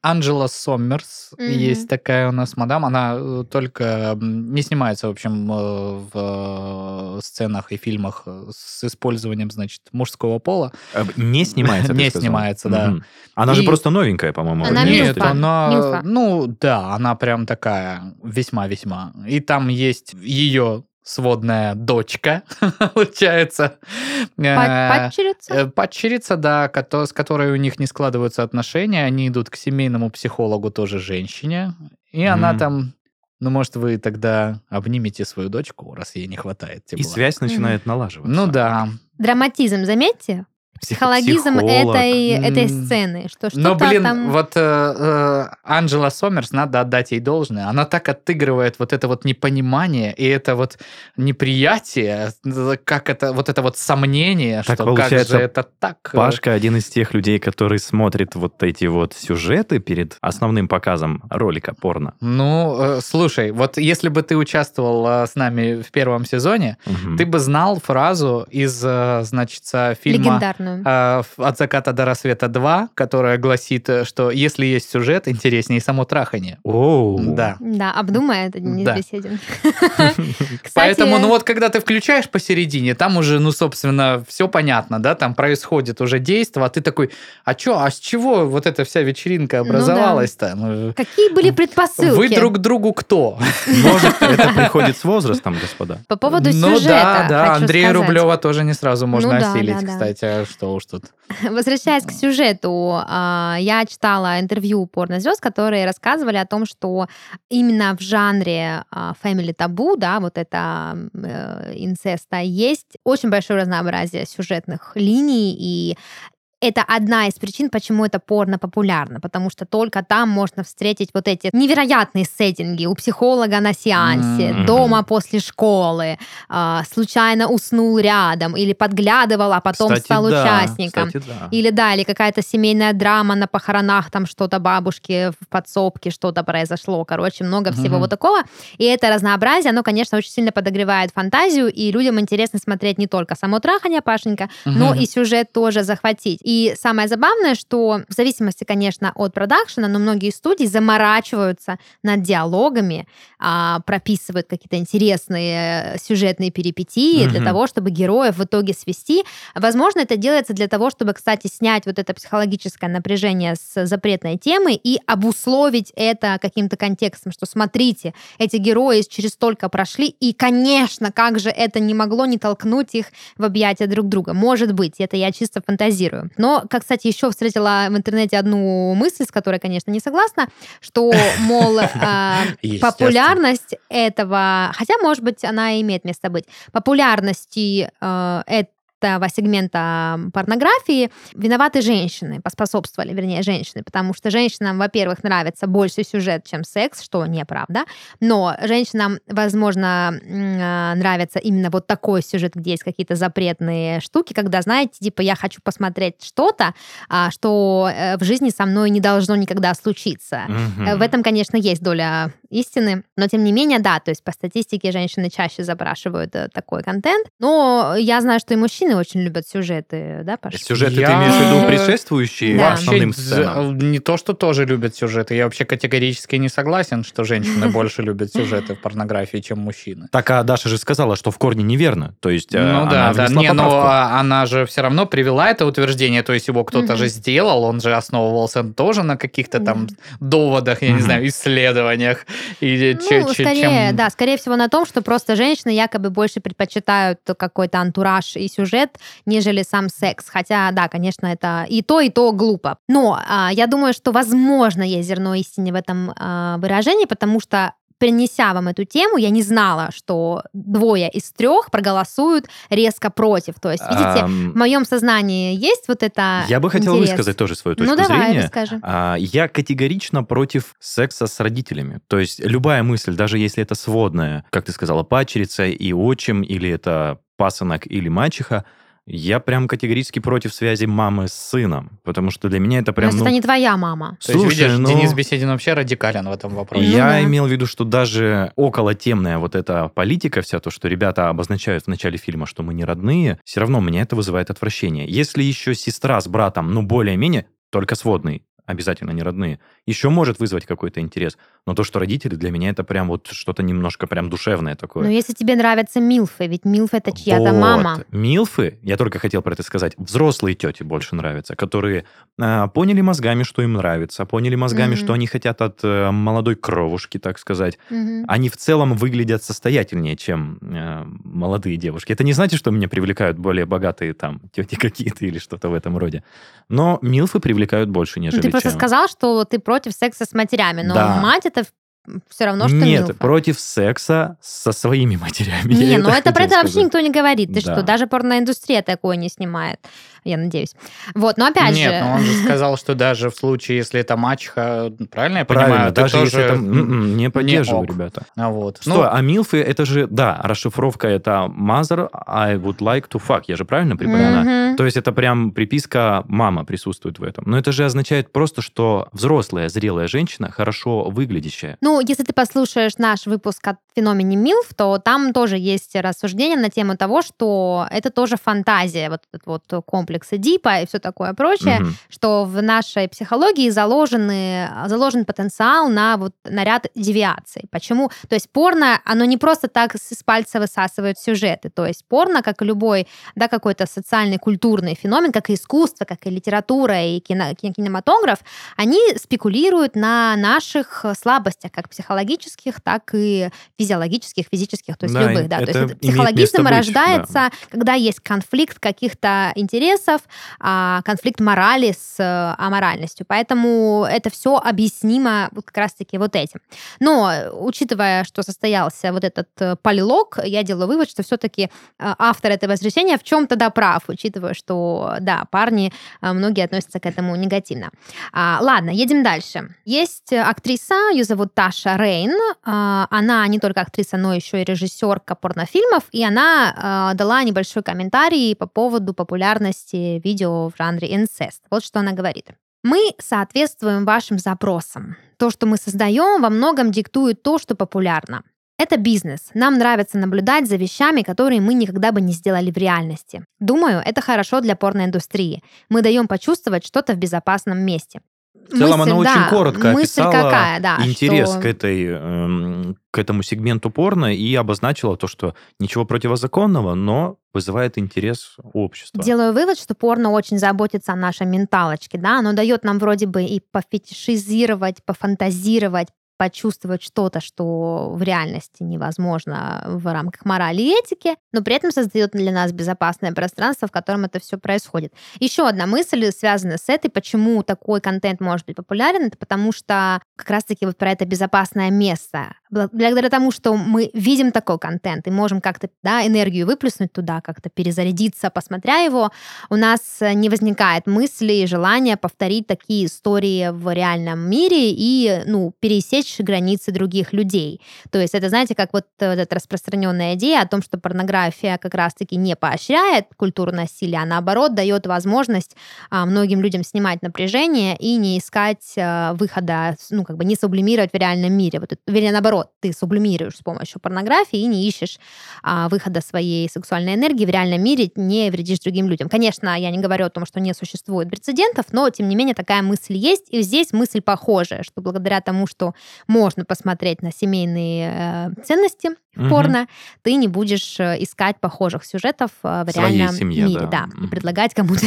Анджела Соммерс, Мгм. есть такая у нас мадам, она э, только не снимается, в общем, э, в э, сценах и фильмах с использованием, значит, мужского пола. Не снимается, Не сказал? снимается, да. Она же просто новенькая, по-моему. Она. Нет, милфа. она, Милфа. ну да, она прям такая весьма-весьма. И там есть ее сводная дочка, получается. Э, Падчерица? э, Падчерица, да, с которой у них не складываются отношения. Они идут к семейному психологу, тоже женщине. И она там... Ну, может, вы тогда обнимете свою дочку, раз ей не хватает И тепла. связь начинает налаживаться. Ну да. Драматизм, заметьте? Психологизм Психолог. этой, этой сцены. Что Но, что-то блин, там... вот э, э, Анджела Сомерс, надо отдать ей должное. Она так отыгрывает вот это вот непонимание и это вот неприятие, э, как это, вот это вот сомнение, Так что получается, как же это так. Пашка один из тех людей, который смотрит вот эти вот сюжеты перед основным показом ролика порно. Ну, э, слушай, вот если бы ты участвовал э, с нами в первом сезоне, Мгм. ты бы знал фразу из, э, значит, фильма Легендарную. Э, «От заката до рассвета 2», которая гласит, э, что если есть сюжет, интереснее само трахание. Оу. Да. Да, обдумай это, Денис Да. Кстати, Поэтому, ну вот, когда ты включаешь посередине, там уже, ну, собственно, все понятно, да, там происходит уже действие, а ты такой, а чё, а с чего вот эта вся вечеринка Ну да. образовалась-то? Ну, Какие были предпосылки? Вы друг другу кто? Может, это приходит с возрастом, господа? По поводу ну сюжета да, да, хочу Андрея. Рублева тоже не сразу можно Ну да, осилить, да, да. кстати, а что. Возвращаясь к сюжету, а, я читала интервью порнозвезд, которые рассказывали о том, что именно в жанре а, family табу, да, вот это э, инцеста, есть очень большое разнообразие сюжетных линий, и это одна из причин, почему это порно популярно, потому что только там можно встретить вот эти невероятные сеттинги у психолога на сеансе, Мгм. дома после школы, а, случайно уснул рядом или подглядывал, а потом Кстати, стал да, участником. кстати, да. Или да, или какая-то семейная драма на похоронах, там что-то бабушки в подсобке, что-то произошло. Короче, много всего Мгм. вот такого. И это разнообразие, оно, конечно, очень сильно подогревает фантазию, и людям интересно смотреть не только само трахание, Пашенька, но Мгм. и сюжет тоже захватить. И самое забавное, что в зависимости, конечно, от продакшена, но многие студии заморачиваются над диалогами, а, прописывают какие-то интересные э, сюжетные перипетии для Мгм. того, чтобы героев в итоге свести. Возможно, это делается для того, чтобы, кстати, снять вот это психологическое напряжение с запретной темы и обусловить это каким-то контекстом, что смотрите, эти герои через столько прошли, и, конечно, как же это не могло не толкнуть их в объятия друг друга. Может быть, это я чисто фантазирую. Но, как, кстати, еще встретила в интернете одну мысль, с которой, конечно, не согласна, что, мол, а, популярность этого, хотя, может быть, она имеет место быть, популярности э, этого сегмента порнографии виноваты женщины, поспособствовали, вернее, женщины, потому что женщинам, во-первых, нравится больше сюжет, чем секс, что неправда, но женщинам, возможно, а, нравится именно вот такой сюжет, где есть какие-то запретные штуки, когда, знаете, типа, я хочу посмотреть что-то, а, что э, в жизни со мной не должно никогда случиться. Угу. В этом, конечно, есть доля истины, но тем не менее, да, то есть по статистике женщины чаще запрашивают э, такой контент, но я знаю, что и мужчины очень любят сюжеты, да, Паша? Сюжеты я... ты имеешь в виду предшествующие да. основным сценам? Не то, что тоже любят сюжеты. Я вообще категорически не согласен, что женщины больше любят сюжеты в порнографии, чем мужчины. Так, а Даша же сказала, что в корне неверно. То есть э, Ну да, да. Не, но она же все равно привела это утверждение, то есть его кто-то же сделал, он же основывался тоже на каких-то там доводах, я не знаю, исследованиях. И ну, скорее, да, скорее всего на том, что просто женщины якобы больше предпочитают какой-то антураж и сюжет сюжет, нежели сам секс. Хотя, да, конечно, это и то, и то глупо. Но а, я думаю, что, возможно, есть зерно истины в этом а, выражении, потому что принеся вам эту тему, я не знала, что двое из трех проголосуют резко против. То есть, видите, в моем сознании есть вот это. Я бы хотел интерес. высказать тоже свою точку ну, давай, зрения. Расскажи. А, я категорично против секса с родителями. То есть любая мысль, даже если это сводная, как ты сказала, пачерица и отчим, или это пасынок или мачеха, я прям категорически против связи мамы с сыном, потому что для меня это прям... ну, это не твоя мама. То Слушай, есть, видишь, ну... Денис Беседин вообще радикален в этом вопросе. Я ну, да. имел в виду, что даже около темная вот эта политика вся, то, что ребята обозначают в начале фильма, что мы не родные, все равно меня это вызывает отвращение. Если еще сестра с братом, ну, более-менее, только сводный, обязательно не родные, еще может вызвать какой-то интерес. Но то, что родители, для меня это прям вот что-то немножко прям душевное такое. Но если тебе нравятся милфы, ведь милфы это чья-то вот. мама. Милфы, я только хотел про это сказать, взрослые тети больше нравятся, которые а, поняли мозгами, что им нравится, поняли мозгами, mm-hmm. что они хотят от а, молодой кровушки, так сказать. Mm-hmm. Они в целом выглядят состоятельнее, чем а, молодые девушки. Это не значит, что меня привлекают более богатые там тети какие-то или что-то в этом роде. Но милфы привлекают больше, нежели Ты просто сказал, что ты против секса с матерями, но да. мать это все равно, что Нет, милфа. против секса со своими матерями. Не, ну это про это вообще никто не говорит. Ты да. что, даже порноиндустрия такое не снимает я надеюсь. Вот, но опять Нет, же... Нет, но он же сказал, что даже в случае, если это мачеха, правильно я понимаю? Правильно, даже тоже... если это... М-м, не поддерживаю, не ребята. А вот. Что, ну... а милфы, это же, да, расшифровка это mother, I would like to fuck. Я же правильно припоминаю? Mm-hmm. То есть это прям приписка мама присутствует в этом. Но это же означает просто, что взрослая, зрелая женщина, хорошо выглядящая. Ну, если ты послушаешь наш выпуск о феномене милф, то там тоже есть рассуждение на тему того, что это тоже фантазия, вот этот вот комплекс комплексы Дипа и все такое прочее, угу. что в нашей психологии заложены, заложен потенциал на, вот, на ряд девиаций. Почему? То есть порно, оно не просто так с пальца высасывает сюжеты. То есть порно, как и любой да, какой-то социальный, культурный феномен, как и искусство, как и литература и кино, кинематограф, они спекулируют на наших слабостях, как психологических, так и физиологических, физических, то есть да, любых. Да. То есть психологизм рождается, да. когда есть конфликт каких-то интересов, а, конфликт морали с э, аморальностью. Поэтому это все объяснимо как раз-таки вот этим. Но, учитывая, что состоялся вот этот э, полилог, я делаю вывод, что все-таки э, автор этого изречения в чем-то да прав, учитывая, что, да, парни, многие относятся к этому негативно. А, ладно, едем дальше. Есть актриса, ее зовут Таша Рейн. А, она не только актриса, но еще и режиссерка порнофильмов, и она дала небольшой комментарий по поводу популярности видео в жанре инцест. Вот что она говорит. Мы соответствуем вашим запросам. То, что мы создаем, во многом диктует то, что популярно. Это бизнес. Нам нравится наблюдать за вещами, которые мы никогда бы не сделали в реальности. Думаю, это хорошо для порноиндустрии. Мы даем почувствовать что-то в безопасном месте. В целом мысль, она да, очень коротко описала какая, да, интерес что... к, этой, э, к этому сегменту порно и обозначила то, что ничего противозаконного, но вызывает интерес общества. Делаю вывод, что порно очень заботится о нашей менталочке, да, оно дает нам вроде бы и пофетишизировать, пофантазировать, почувствовать что-то, что в реальности невозможно в рамках морали и этики, но при этом создает для нас безопасное пространство, в котором это все происходит. Еще одна мысль связана с этой, почему такой контент может быть популярен, это потому что как раз-таки вот про это безопасное место. Благодаря тому, что мы видим такой контент и можем как-то да, энергию выплеснуть туда, как-то перезарядиться, посмотря его, у нас не возникает мысли и желания повторить такие истории в реальном мире и ну, пересечь границы других людей. То есть это, знаете, как вот эта распространенная идея о том, что порнография как раз-таки не поощряет культуру насилия, а наоборот дает возможность а, многим людям снимать напряжение и не искать а, выхода, ну, как бы не сублимировать в реальном мире. Вот, вернее, наоборот, ты сублимируешь с помощью порнографии и не ищешь а, выхода своей сексуальной энергии в реальном мире, не вредишь другим людям. Конечно, я не говорю о том, что не существует прецедентов, но, тем не менее, такая мысль есть, и здесь мысль похожая, что благодаря тому, что можно посмотреть на семейные э, ценности в угу. порно, ты не будешь э, искать похожих сюжетов э, в Своей реальном семье, мире, да, да и предлагать кому-то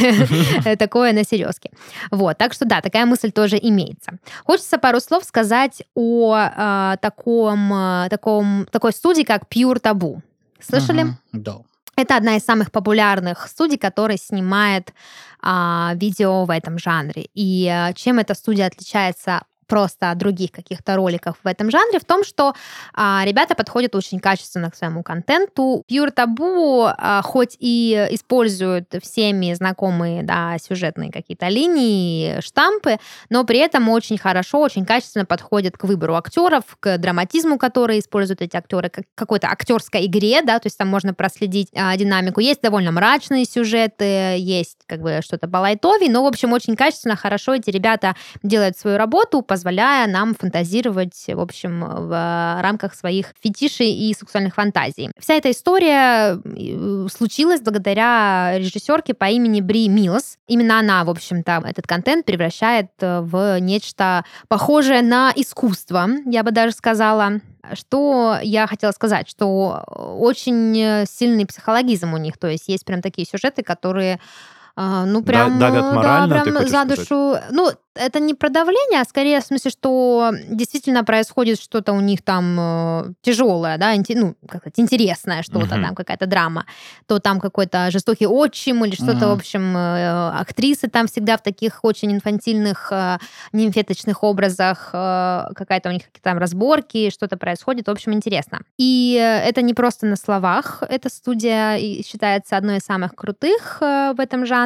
такое на серьезке. Вот, так что да, такая мысль тоже имеется. Хочется пару слов сказать о э, таком, таком, такой студии, как Pure Taboo. Слышали? Да. Это одна из самых популярных студий, которая снимает а, видео в этом жанре. И а, чем эта студия отличается просто от других каких-то роликов в этом жанре в том, что а, ребята подходят очень качественно к своему контенту. Pure Taboo а, хоть и используют всеми знакомые да, сюжетные какие-то линии, штампы, но при этом очень хорошо, очень качественно подходят к выбору актеров, к драматизму, который используют эти актеры, к какой-то актерской игре, да, то есть там можно проследить а, динамику. Есть довольно мрачные сюжеты, есть как бы что-то по лайтове, но, в общем, очень качественно, хорошо эти ребята делают свою работу, позволяя нам фантазировать, в общем, в рамках своих фетишей и сексуальных фантазий. Вся эта история случилась благодаря режиссерке по имени Бри Милс. Именно она, в общем-то, этот контент превращает э, в нечто похожее на искусство, я бы даже сказала. Что я хотела сказать, что очень сильный психологизм у них, то есть есть прям такие сюжеты, которые а, ну, прям, давят морально, да, прям за душу. Сказать? Ну, это не про давление, а скорее в смысле, что действительно происходит что-то у них там э, тяжелое, да, инте, ну, как сказать, интересное что-то, uh-huh. там какая-то драма. То там какой-то жестокий отчим или что-то, uh-huh. в общем, э, актрисы там всегда в таких очень инфантильных, э, нимфеточных образах, э, какая-то у них какие-то там разборки, что-то происходит, в общем, интересно. И это не просто на словах, эта студия считается одной из самых крутых э, в этом жанре.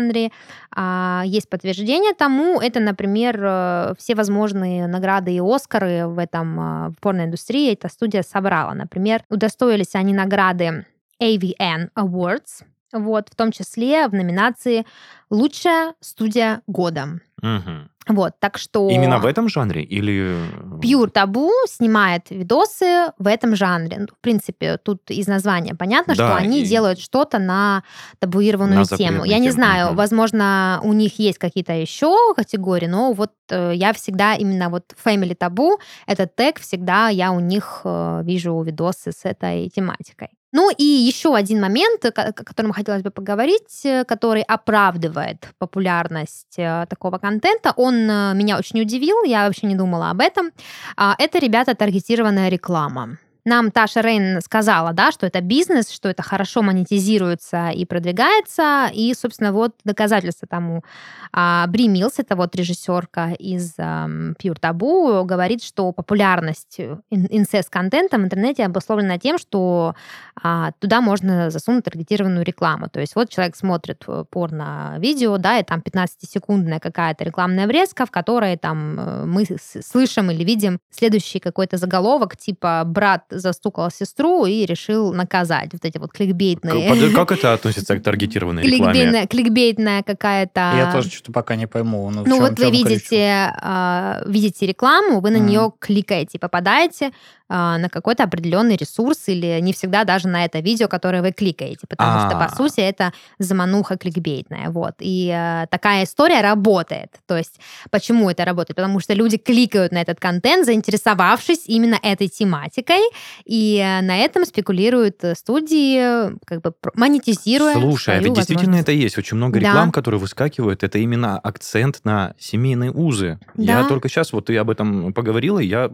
А, есть подтверждение тому, это, например, э, все возможные награды и Оскары в этом э, в порноиндустрии эта студия собрала. Например, удостоились они награды AVN Awards, вот, в том числе в номинации «Лучшая студия года». Угу. Вот, так что... Именно в этом жанре или... Pure Taboo снимает видосы в этом жанре. Ну, в принципе, тут из названия понятно, да, что они и... делают что-то на табуированную на тему. Я не знаю, угу. возможно, у них есть какие-то еще категории, но вот э, я всегда именно вот Family Taboo, этот тег, всегда я у них э, вижу видосы с этой тематикой. Ну и еще один момент, о котором хотелось бы поговорить, э, который оправдывает популярность э, такого контента, он э, меня очень удивил, я вообще не думала об этом. А, это, ребята, таргетированная реклама. Нам Таша Рейн сказала, да, что это бизнес, что это хорошо монетизируется и продвигается. И, собственно, вот доказательство тому. А, Бри Милс, это вот режиссерка из um, Pure Taboo, говорит, что популярность инцест-контента в интернете обусловлена тем, что а, туда можно засунуть таргетированную рекламу. То есть вот человек смотрит э, порно-видео, да, и там 15-секундная какая-то рекламная врезка, в которой там э, мы слышим или видим следующий какой-то заголовок, типа «Брат застукал сестру и решил наказать. Вот эти вот кликбейтные... Как это относится к таргетированной рекламе? Кликбейтная какая-то... Я тоже что-то пока не пойму. Ну, ну вот вы видите, а, видите рекламу, вы на нее кликаете, попадаете на какой-то определенный ресурс или не всегда даже на это видео, которое вы кликаете, потому что, по А. сути, это замануха кликбейтная, вот. И э, такая история работает. То есть, почему это работает? Потому что люди кликают на этот контент, заинтересовавшись именно этой тематикой, и э, на этом спекулируют э, студии, как бы монетизируя Слушай, а ведь действительно это есть. Очень много Да. реклам, которые выскакивают. Это именно акцент на семейные узы. Я Да. только сейчас, вот ты об этом поговорила, я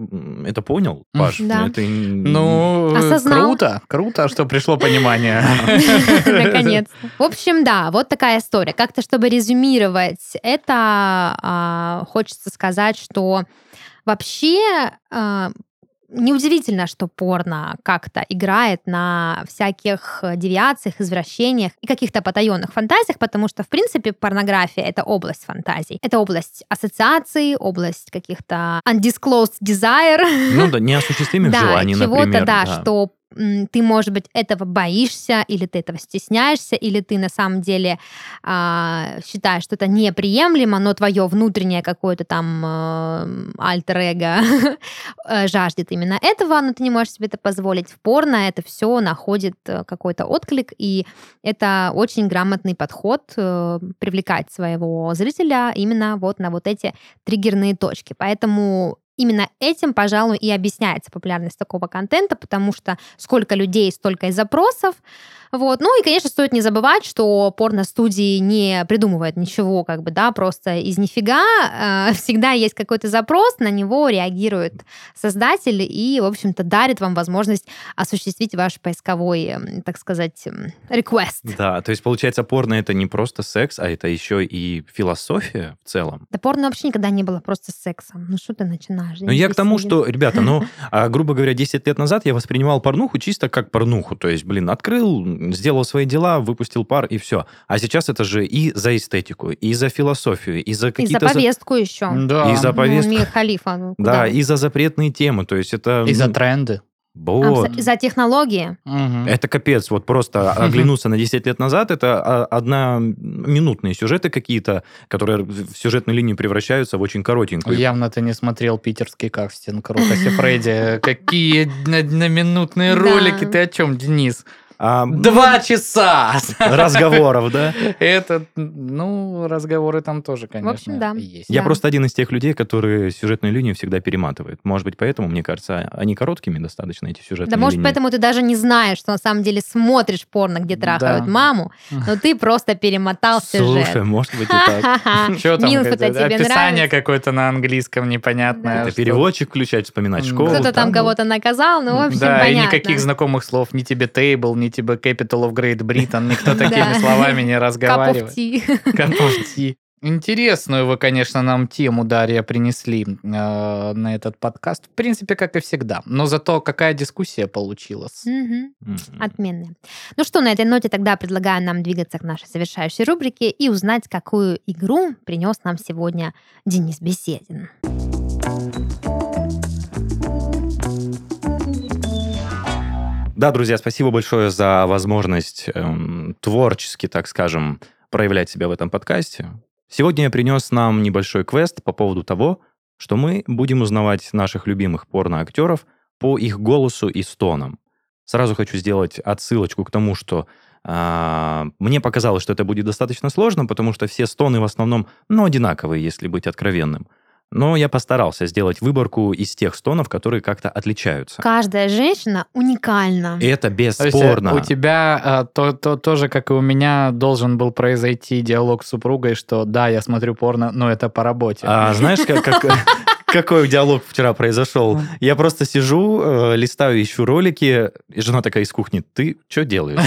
это понял, Паш. Да. Это Ну, Осознал. круто, круто, что пришло понимание. Наконец. В общем, да, вот такая история. Как-то, чтобы резюмировать, это а, хочется сказать, что вообще а, неудивительно, что порно как-то играет на всяких э, девиациях, извращениях и каких-то потаенных фантазиях, потому что, в принципе, порнография — это область фантазий. Это область ассоциаций, область каких-то undisclosed desire, Ну да, неосуществимых да, желаний, чего-то, например. да, что ты, может быть, этого боишься, или ты этого стесняешься, или ты на самом деле а, считаешь, что это неприемлемо, но твое внутреннее какое-то там э, альтер-эго э, жаждет именно этого, но ты не можешь себе это позволить. В порно это все находит э, какой-то отклик, и это очень грамотный подход э, привлекать своего зрителя именно вот на вот эти триггерные точки. Поэтому именно этим, пожалуй, и объясняется популярность такого контента, потому что сколько людей, столько и запросов. Вот. Ну и, конечно, стоит не забывать, что порно-студии не придумывают ничего, как бы, да, просто из нифига. Э, Всегда есть какой-то запрос, на него реагирует создатель и, в общем-то, дарит вам возможность осуществить ваш поисковой, эм, так сказать, эм, request. Да, то есть, получается, порно это не просто секс, а это еще и философия в целом. Да порно вообще никогда не было просто сексом. Ну что ты начинаешь? Ну, я к тому, что, ребята, ну, а, грубо говоря, 10 лет назад я воспринимал порнуху чисто как порнуху. То есть, блин, открыл, сделал свои дела, выпустил пар и все. А сейчас это же и за эстетику, и за философию, и за И за какие-то... за- повестку еще. Да. И за Ну, повестку. Мир Халифа. ну, Да, и за запретные темы. То есть это... И за ну, тренды. Вот. Абсо- За технологии. Мгм. Это капец. Вот просто оглянуться на 10 лет назад, это а, одноминутные сюжеты какие-то, которые в сюжетной линии превращаются в очень коротенькую. Явно ты не смотрел питерский кастинг Рукаси Фредди. Какие одноминутные ролики. Ты о чем, Денис? А, Два часа! разговоров, да? Это, ну, разговоры там тоже, конечно, общем, да. есть. Я Да. просто один из тех людей, которые сюжетную линию всегда перематывают. Может быть, поэтому, мне кажется, они короткими достаточно, эти сюжетные Да, может, линии. поэтому ты даже не знаешь, что на самом деле смотришь порно, где трахают Да. маму, но ты просто перемотал Слушай, сюжет. может быть и так. Что там? Описание какое-то на английском непонятное. Это переводчик включать, вспоминать школу. Кто-то там ну, кого-то наказал, ну, в общем, Да, и никаких знакомых слов, ни тебе Table, ни тебе Capital of Great Britain, никто такими словами не разговаривает. Cup. Интересную вы, конечно, нам тему, Дарья, принесли э, на этот подкаст. В принципе, как и всегда. Но зато какая дискуссия получилась. Мгм. м, Отменные. Ну что, на этой ноте тогда предлагаю нам двигаться к нашей завершающей рубрике и узнать, какую игру принес нам сегодня Денис Беседин. Да, друзья, спасибо большое за возможность эм, творчески, так скажем, проявлять себя в этом подкасте. Сегодня я принес нам небольшой квест по поводу того, что мы будем узнавать наших любимых порноактеров по их голосу и стонам. Сразу хочу сделать отсылочку к тому, что а, мне показалось, что это будет достаточно сложно, потому что все стоны в основном, ну, одинаковые, если быть откровенным. Но я постарался сделать выборку из тех стонов, которые как-то отличаются. Каждая женщина уникальна. И это То есть, э, бесспорно. у тебя а, то, то, тоже, как и у меня, должен был произойти диалог с супругой, что да, я смотрю порно, но это по работе. А знаешь, как, как- какой диалог вчера произошел? Я просто сижу, э, листаю, ищу ролики, и жена такая из кухни, ты что делаешь?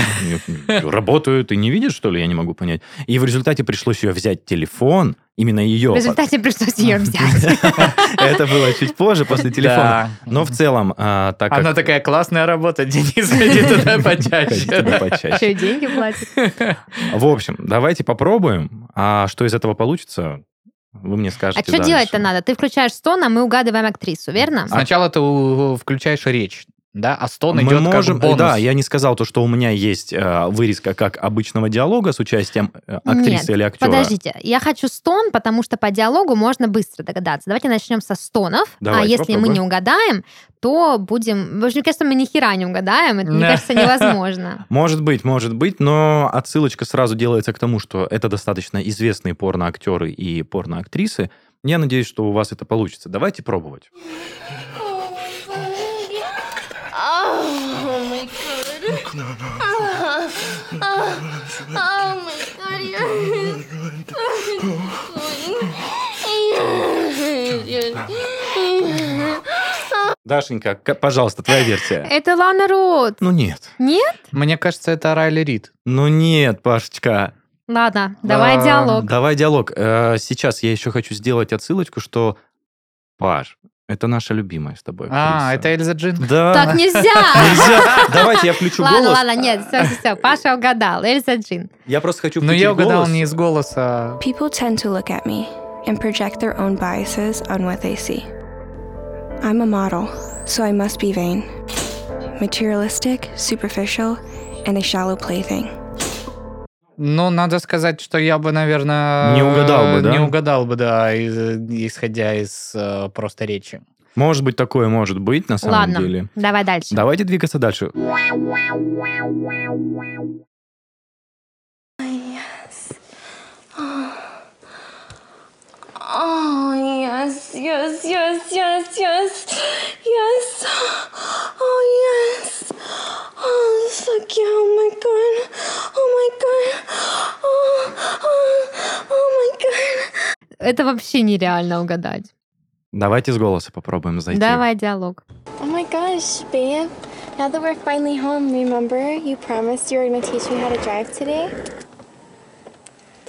Я, Работаю, ты не видишь, что ли? Я не могу понять. И в результате пришлось ее взять телефон, именно ее. В результате пришлось ее взять. Это было чуть позже, после телефона. Но в целом, а, так как... Она такая, классная работа, Денис, иди туда почаще. Еще и деньги платит. В общем, давайте попробуем. А что из этого получится, вы мне А скажете что дальше. делать-то надо? Ты включаешь стон, а мы угадываем актрису, верно? Сначала ты у- включаешь речь. Да, а стон Мы идет можем, как бонус. да, я не сказал то, что у меня есть э, вырезка как обычного диалога с участием э, актрисы Нет, или актера. Подождите, я хочу стон, потому что по диалогу можно быстро догадаться. Давайте начнем со стонов, а Давайте если мы попробуем. не угадаем, то будем... В общем, мне кажется, мы ни хера не угадаем, это, мне кажется, невозможно. Может быть, может быть, но отсылочка сразу делается к тому, что это достаточно известные порноактеры и порноактрисы. Я надеюсь, что у вас это получится. Давайте пробовать. Дашенька, к- пожалуйста, твоя версия. Это Лана Рот. Ну нет. Нет? Мне кажется, это Райли Рид. Ну нет, Пашечка. Ладно, давай А, диалог. Давай диалог. Э, Сейчас я еще хочу сделать отсылочку, что Паш, это наша любимая с тобой. А, это. Эльза Джин. Да. Так нельзя! Нельзя. Давайте я включу Ладно, голос. ладно, нет, все, все, все. Паша угадал. Эльза Джин. Я просто хочу Но включить я угадал не из голоса. People tend to look at me and project their own biases on what they see. I'm a model, so I must be vain, materialistic, superficial, and a shallow plaything. Ну, надо сказать, что я бы, наверное... Не угадал бы, да? Не угадал бы, да, исходя из э, просто речи. Может быть, такое может быть на самом Ладно, деле. давай дальше. Давайте двигаться дальше. Oh yes, yes, yes, yes, yes, yes. Oh yes. Oh fuck yeah! Oh my god! Oh my god! Oh, oh, oh my god! Это вообще нереально угадать. Давайте с голоса попробуем зайти. Давай диалог. Oh my gosh, babe. Now that we're finally home, remember you promised you were going to teach me how to drive today?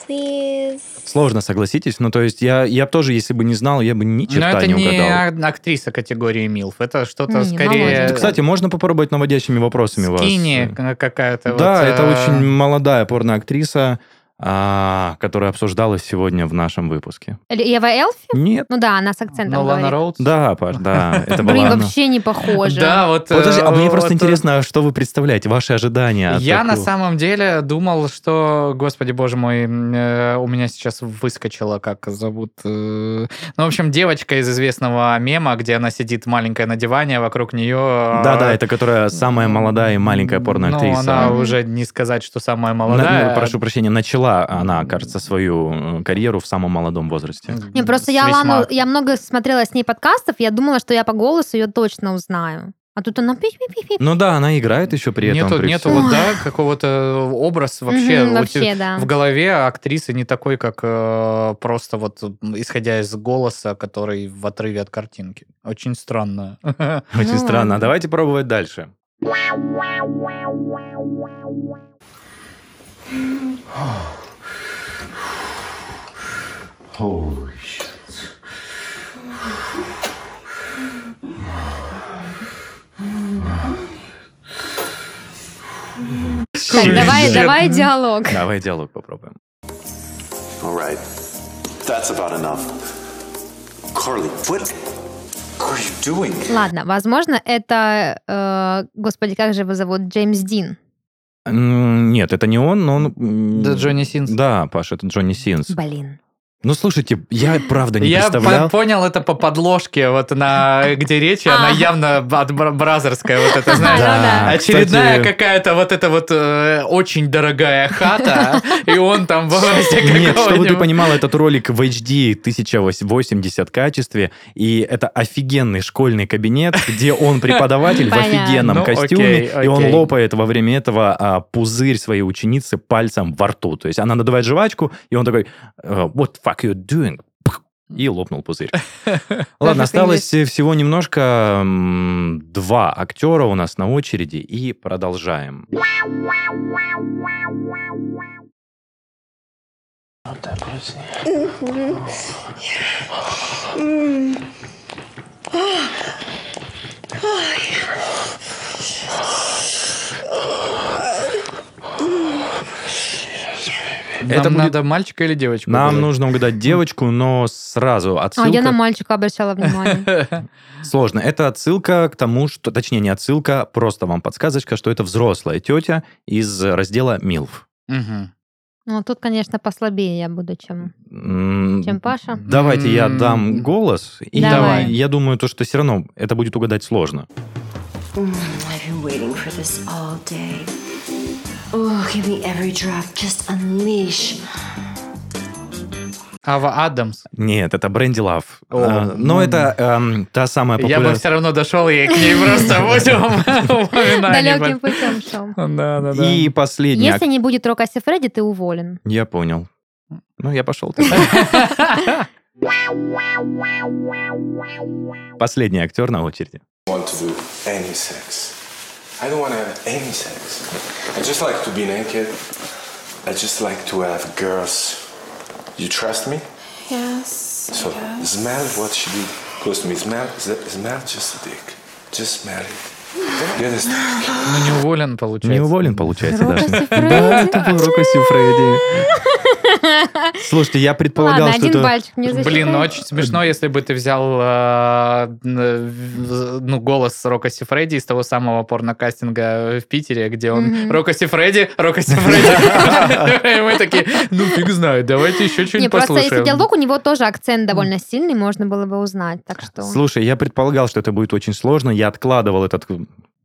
Please. Сложно, согласитесь. Ну, то есть я, я тоже, если бы не знал, я бы ни Но черта это не не угадал. а- актриса категории МИЛФ. Это что-то Не, скорее... молодец. Кстати, можно попробовать наводящими вопросами вас. Скини какая-то. Да, вот, это э, очень молодая порноактриса, а, которая обсуждалась сегодня в нашем выпуске. Ева Элфи? Нет. Ну да, она с акцентом Ну, Лана говорит. Роудс. Да, Паш, да, это была Блин, она. вообще не похоже. Да, вот... Подожди, э, а мне просто вот, э, интересно, что вы представляете, ваши ожидания? Я на самом деле думал, что, господи боже мой, э, у меня сейчас выскочило, как зовут. э, Ну, в общем, девочка из известного мема, где она сидит маленькая на диване, а вокруг нее... Да-да, это которая самая молодая и маленькая порноактриса. Ну, она уже не сказать, что самая молодая. ну, прошу прощения, начала она, кажется, свою э, карьеру в самом молодом возрасте. Не, просто я Весьма- Лану, я много смотрела с ней подкастов, я думала, что я по голосу ее точно узнаю. А тут она пи-пи-пи-пи. Ну да, она играет еще при этом. Нету, при нету вот, да, какого-то образ вообще. Мгм, у вообще, да. В голове актрисы не такой, как э, просто вот исходя из голоса, который в отрыве от картинки. Очень странно. Очень Ну странно. ладно. Давайте пробовать дальше. Так, давай, Shit. давай диалог. Давай диалог попробуем. All right. That's about enough. Carly, what are you doing? Ладно, возможно, это, э, господи, как же его зовут, Джеймс Дин. Нет, это не он, но он... Да, Джонни Синс. Да, Паша, это Джонни Синс. Блин. Ну, слушайте, я правда не Я представлял. по- понял это по подложке, вот на где речь, она явно от бра- бразерская, вот это, знаешь, Да, очередная кстати- какая-то вот эта вот э, очень дорогая хата, и он там Нет, чтобы ты понимал, этот ролик в HD 1080 качестве, и это офигенный школьный кабинет, где он преподаватель в офигенном Ну, костюме, и он лопает во время этого а, пузырь своей ученицы пальцем во рту. То есть она надувает жвачку, и он такой, э, the fuck you doing? И лопнул пузырь. Ладно, осталось всего немножко. Два актера у нас на очереди, и продолжаем. Нам Это будет- надо мальчика или девочку? Нам выбрать? нужно угадать девочку, но сразу А отсылка... я на мальчика обращала внимание. Сложно. Это отсылка к тому, что... Точнее, не отсылка, просто вам подсказочка, что это взрослая тетя из раздела «Милф». Мгм. Ну, тут, конечно, послабее я буду, чем, чем Паша. Давайте я дам голос, и Давай. я думаю, то, что все равно это будет угадать сложно. Oh, give me every drop. Just unleash. Ава Адамс. Нет, это Бренди Лав. О, А, Но м. это эм, та самая Я бы популярная... все равно дошел и к ней просто путем упоминаний. Далеким путем шел. Да, да, да. И последний... Если не будет Рока Фредди, ты уволен. Я понял. Ну, я пошел. Последний актер на очереди. want to do any sex. I don't want to have any sex. I just like to be naked. I just like to have girls. You trust me? Yes. So smell what she did close to me. Smell, smell just a dick. Just smell it. You understand? Ну, не уволен, получается. Не уволен, получается, Рока Даша. Сифредди. Да, это был Рока Сифредди. Слушайте, я предполагал, Ладно, что один это... пальчик мне засчитаем. Блин, ну очень смешно, если бы ты взял э, ну, голос Рока Сифредди из того самого порнокастинга в Питере, где он Мгм. Рока Сифредди, Рока Сифредди. И мы такие, ну фиг знает, давайте еще что-нибудь просто если послушаем. диалог, у него тоже акцент довольно сильный, можно было бы узнать. Так что... Слушай, я предполагал, что это будет очень сложно. Я откладывал этот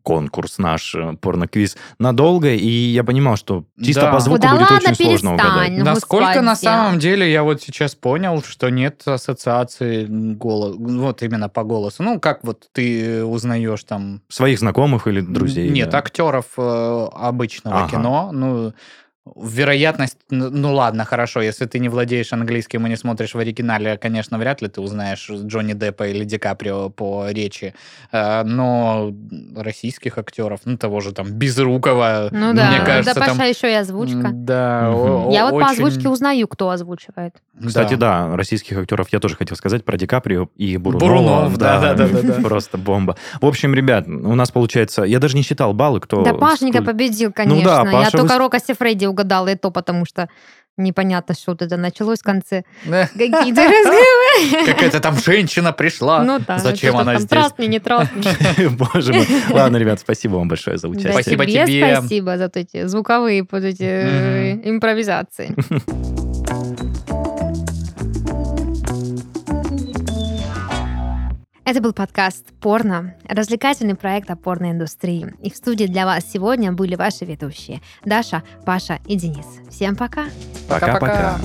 конкурс наш, э, порно-квиз, надолго, и я понимал, что чисто Да. по звуку да будет ладно, очень сложно угадать. ну, Насколько на самом деле я вот сейчас понял, что нет ассоциации голоса, вот именно по голосу. Ну, как вот ты узнаешь там Своих знакомых или друзей. Нет, да. актеров э, обычного Ага. кино, ну, вероятность, ну ну ладно, хорошо, если ты не владеешь английским и не смотришь в оригинале, конечно, вряд ли ты узнаешь Джонни Деппа или Ди Каприо по речи, Э, но российских актеров, ну, того же там Безрукова, Ну да, мне да кажется, да, Паша там... еще и озвучка. Да, о- Я вот по очень- озвучке узнаю, кто озвучивает. Кстати, да, российских актеров я тоже хотел сказать про Ди Каприо и Бурунова. Бурунов, да-да-да-да-да. Просто бомба. В общем, ребят, у нас получается... Я даже не считал баллы, кто... Да, Пашенька победил, Ну конечно. да, Я Паша только выс- Рока Сифредди угадала, и то потому что непонятно, что вот это началось в конце. Какие-то разговоры. Какая-то там женщина пришла. Ну да. Зачем она здесь? Трust me, не me. Боже мой. Ладно, ребят, спасибо вам большое за участие. Спасибо тебе спасибо за эти звуковые э, импровизации. Это был подкаст «Порно», развлекательный проект о порной индустрии. И в студии для вас сегодня были ваши ведущие Даша, Паша и Денис. Всем пока! Пока-пока.